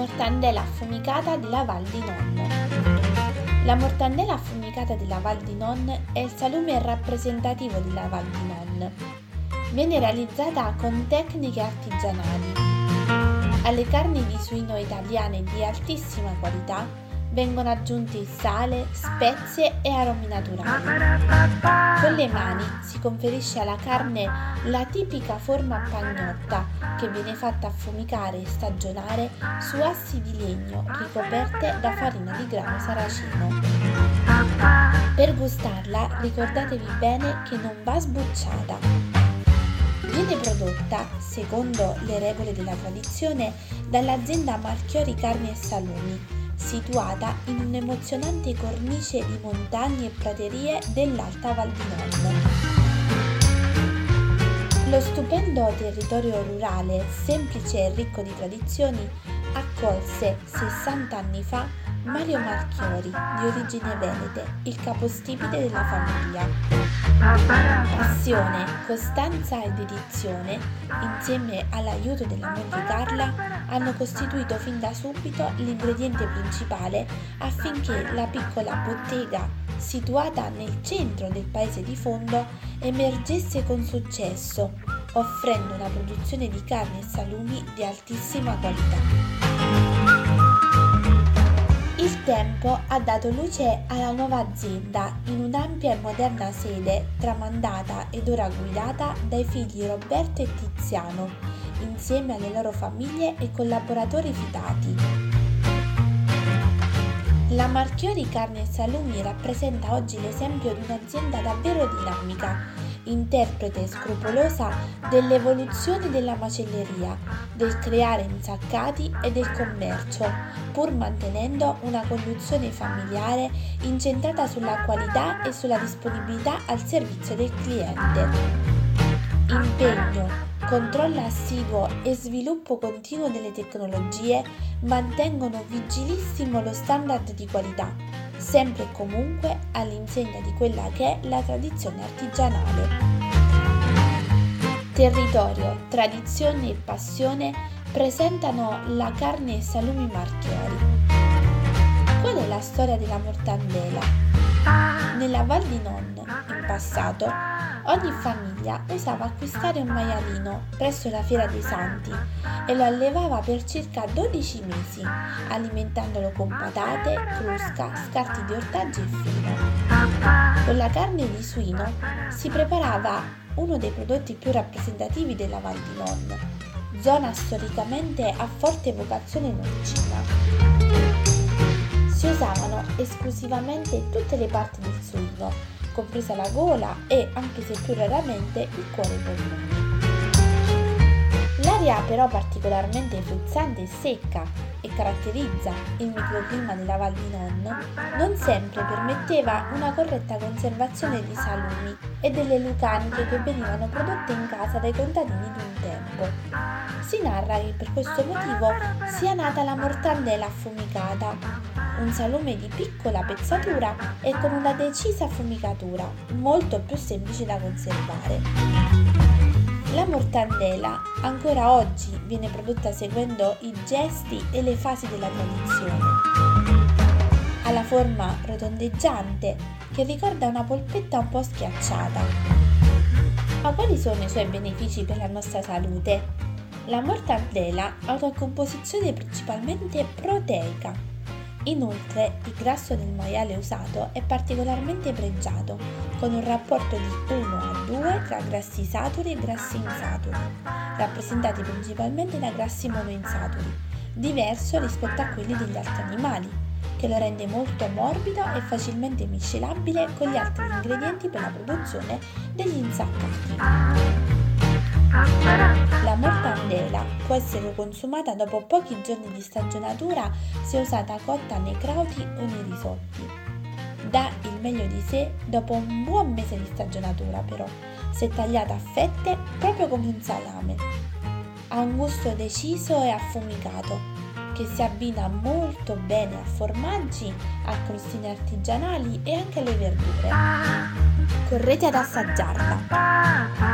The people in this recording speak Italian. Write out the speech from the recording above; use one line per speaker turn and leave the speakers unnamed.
Mortandela affumicata della Val di Non. La mortandela affumicata della Val di Non è il salume rappresentativo della Val di Non. Viene realizzata con tecniche artigianali. Alle carni di suino italiane di altissima qualità vengono aggiunti sale, spezie e aromi naturali. Con le mani si conferisce alla carne la tipica forma pagnotta che viene fatta affumicare e stagionare su assi di legno ricoperte da farina di grano saraceno. Per gustarla ricordatevi bene che non va sbucciata. Viene prodotta, secondo le regole della tradizione, dall'azienda Marchiori Carni e Salumi, situata in un'emozionante cornice di montagne e praterie dell'Alta Val di Non. Lo stupendo territorio rurale, semplice e ricco di tradizioni, accolse 60 anni fa Mario Marchiori, di origine venete, il capostipite della famiglia. Passione, costanza e dedizione, insieme all'aiuto della moglie Carla, hanno costituito fin da subito l'ingrediente principale affinché la piccola bottega, situata nel centro del paese di fondo, emergesse con successo, offrendo una produzione di carni e salumi di altissima qualità. Tempo ha dato luce alla nuova azienda in un'ampia e moderna sede tramandata ed ora guidata dai figli Roberto e Tiziano, insieme alle loro famiglie e collaboratori fidati. La Marchiori Carne e Salumi rappresenta oggi l'esempio di un'azienda davvero dinamica interprete scrupolosa dell'evoluzione della macelleria, del creare insaccati e del commercio, pur mantenendo una conduzione familiare incentrata sulla qualità e sulla disponibilità al servizio del cliente. Impegno, controllo assiduo e sviluppo continuo delle tecnologie mantengono vigilissimo lo standard di qualità sempre e comunque all'insegna di quella che è la tradizione artigianale. Territorio, tradizione e passione presentano la carne e salumi marchiori. Qual è la storia della mortandela? Nella Val di Non, in passato, ogni famiglia usava acquistare un maialino presso la Fiera dei Santi e lo allevava per circa 12 mesi, alimentandolo con patate, crusca, scarti di ortaggi e filo. Con la carne di suino si preparava uno dei prodotti più rappresentativi della Val di Non, zona storicamente a forte vocazione norcina. Si usavano esclusivamente tutte le parti del suino, compresa la gola e, anche se più raramente, il cuore e polmoni. L'aria però particolarmente frizzante e secca e caratterizza il microclima della Val di Non, non sempre permetteva una corretta conservazione dei salumi e delle lucaniche che venivano prodotte in casa dai contadini di un tempo. Si narra che per questo motivo sia nata la mortandela affumicata, un salume di piccola pezzatura e con una decisa affumicatura, molto più semplice da conservare. La mortandela ancora oggi viene prodotta seguendo i gesti e le fasi della tradizione. Ha la forma rotondeggiante che ricorda una polpetta un po' schiacciata. Ma quali sono i suoi benefici per la nostra salute? La mortandela ha una composizione principalmente proteica Inoltre, il grasso del maiale usato è particolarmente pregiato, con un rapporto di 1 a 2 tra grassi saturi e grassi insaturi, rappresentati principalmente da grassi monoinsaturi, diverso rispetto a quelli degli altri animali, che lo rende molto morbido e facilmente miscelabile con gli altri ingredienti per la produzione degli insaccati. Mortandela può essere consumata dopo pochi giorni di stagionatura se usata cotta nei crauti o nei risotti. Dà il meglio di sé dopo un buon mese di stagionatura però, se tagliata a fette proprio come un salame. Ha un gusto deciso e affumicato che si abbina molto bene a formaggi, a crostine artigianali e anche alle verdure. Correte ad assaggiarla!